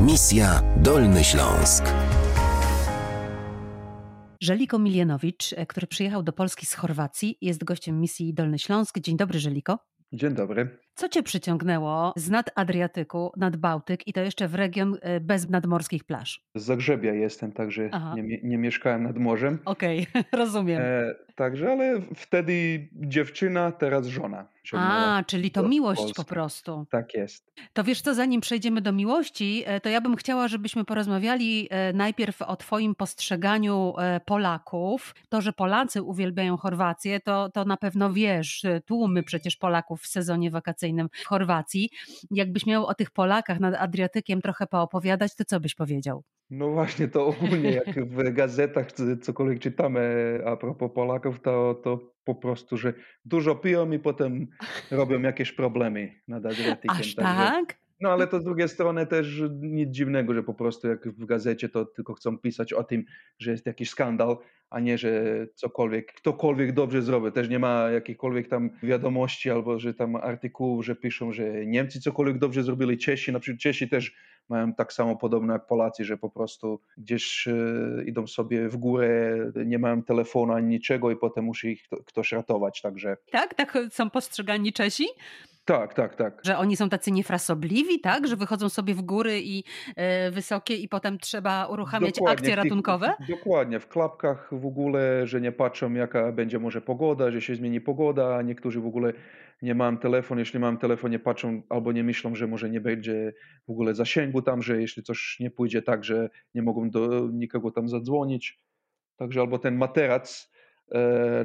Misja Dolny Śląsk. Żeliko Milienowicz, e, który przyjechał do Polski z Chorwacji, jest gościem misji Dolny Śląsk. Dzień dobry, Żeliko. Dzień dobry. Co cię przyciągnęło z nad Adriatyku, nad Bałtyk i to jeszcze w region e, bez nadmorskich plaż? Z Zagrzebia jestem, także nie, nie, mieszkałem nad morzem. Okej, okay, rozumiem. E, także, ale wtedy dziewczyna, teraz żona. A, czyli to miłość Polski. po prostu. Tak jest. To wiesz co, zanim przejdziemy do miłości, e, to ja bym chciała, żebyśmy porozmawiali e, najpierw o twoim postrzeganiu Polaków. To, że Polacy uwielbiają Chorwację, to, to na pewno wiesz. Tłumy przecież Polaków w sezonie wakacyjnym w Chorwacji. Jakbyś miał o tych Polakach nad Adriatykiem trochę poopowiadać, to co byś powiedział? No właśnie, to ogólnie jak w gazetach cokolwiek czytamy a propos Polaków, to, to po prostu, że dużo piją i potem robią jakieś problemy nad Adriatykiem. Aż tak? No ale to z drugiej strony też nic dziwnego, że po prostu jak w gazecie to tylko chcą pisać o tym, że jest jakiś skandal, a nie, że cokolwiek, ktokolwiek dobrze zrobi. Też nie ma jakichkolwiek tam wiadomości albo, że tam artykułów, że piszą, że Niemcy cokolwiek dobrze zrobili, Czesi, na przykład Czesi też mają tak samo podobne jak Polacy, że po prostu gdzieś e, idą sobie w górę, nie mają telefonu ani niczego i potem musi ich ktoś ratować, także... Tak? Tak są postrzegani Czesi? Tak, tak, tak. Że oni są tacy niefrasobliwi, tak? Że wychodzą sobie w góry i e, wysokie i potem trzeba uruchamiać dokładnie, akcje ratunkowe? W, dokładnie, w klapkach w ogóle, że nie patrzą jaka będzie może pogoda, że się zmieni pogoda, niektórzy w ogóle nie mają telefon, jeśli mam telefon nie patrzą albo nie myślą, że może nie będzie w ogóle zasięgu tam, że jeśli coś nie pójdzie tak, że nie mogą do nikogo tam zadzwonić. Także albo ten materac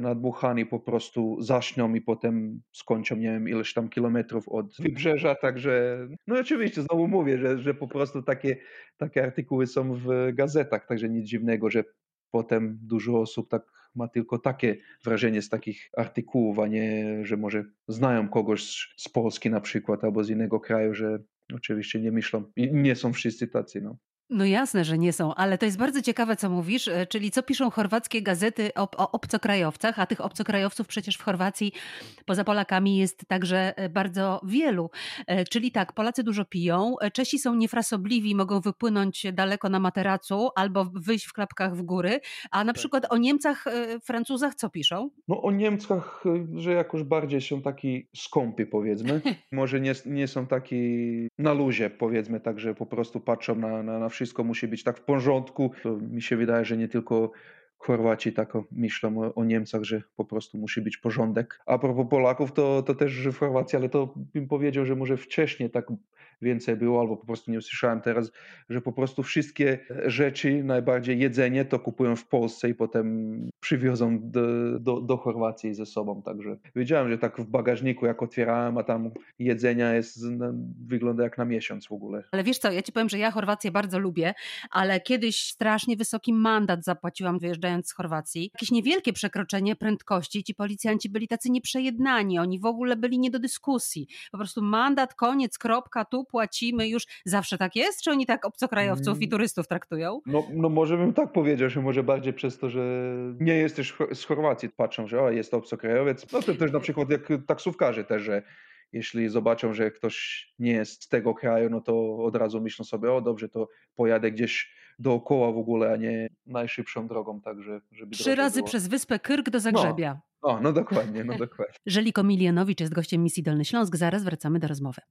nadmuchani po prostu zaśnią i potem skończą, nie wiem, ileś tam kilometrów od wybrzeża, także no oczywiście, znowu mówię, że, że po prostu takie, takie artykuły są w gazetach, także nic dziwnego, że potem dużo osób tak ma tylko takie wrażenie z takich artykułów, a nie, że może znają kogoś z Polski na przykład albo z innego kraju, że oczywiście nie myślą, nie są wszyscy tacy, no. No jasne, że nie są, ale to jest bardzo ciekawe, co mówisz, e, czyli co piszą chorwackie gazety o, o, obcokrajowcach, a tych obcokrajowców przecież w Chorwacji poza Polakami jest także e, bardzo wielu. E, czyli tak, Polacy dużo piją, Czesi są niefrasobliwi, mogą wypłynąć daleko na materacu albo wyjść w klapkach w góry, a na tak. przykład o Niemcach, Francuzach co piszą? No o Niemcach, że jakoś bardziej są taki skąpy powiedzmy, może nie, nie są taki na luzie powiedzmy, tak, że po prostu patrzą na, na, na wszystko wszystko musi być tak w porządku. To mi się wydaje, że nie tylko Chorwaci tak myślą o, o, Niemcach, że po prostu musi być porządek. A propos Polaków, to, to też w Chorwacji, ale to bym powiedział, że może wcześniej tak więcej było, albo po prostu nie usłyszałem teraz, że po prostu wszystkie rzeczy, najbardziej jedzenie, to kupują w Polsce i potem przywiozą do, do, do Chorwacji ze sobą. Także wiedziałem, że tak w bagażniku, jak otwierałem, a tam jedzenia jest, wygląda jak na miesiąc w ogóle. Ale wiesz co, ja ci powiem, że ja Chorwację bardzo lubię, ale kiedyś strasznie wysoki mandat zapłaciłam wyjeżdżając z Chorwacji. Jakieś niewielkie przekroczenie prędkości, ci policjanci byli tacy nieprzejednani, oni w ogóle byli nie do dyskusji. Po prostu mandat, koniec, kropka, tu płacimy już. Zawsze tak jest? Czy oni tak obcokrajowców i mm. turystów traktują? No, no może bym tak powiedział, że może bardziej przez to, że nie jesteś z Chorwacji, patrzą, że o, jest obcokrajowiec. No to też na przykład jak taksówkarze też, że jeśli zobaczą, że ktoś nie jest z tego kraju, no to od razu myślą sobie, o dobrze, to pojadę gdzieś dookoła w ogóle, a nie najszybszą drogą, także żeby Trzy razy było. przez wyspę Kyrk do Zagrzebia. No, o, no dokładnie, no dokładnie. Żeliko Milianowicz jest gościem misji Dolny Śląsk. Zaraz wracamy do rozmowy.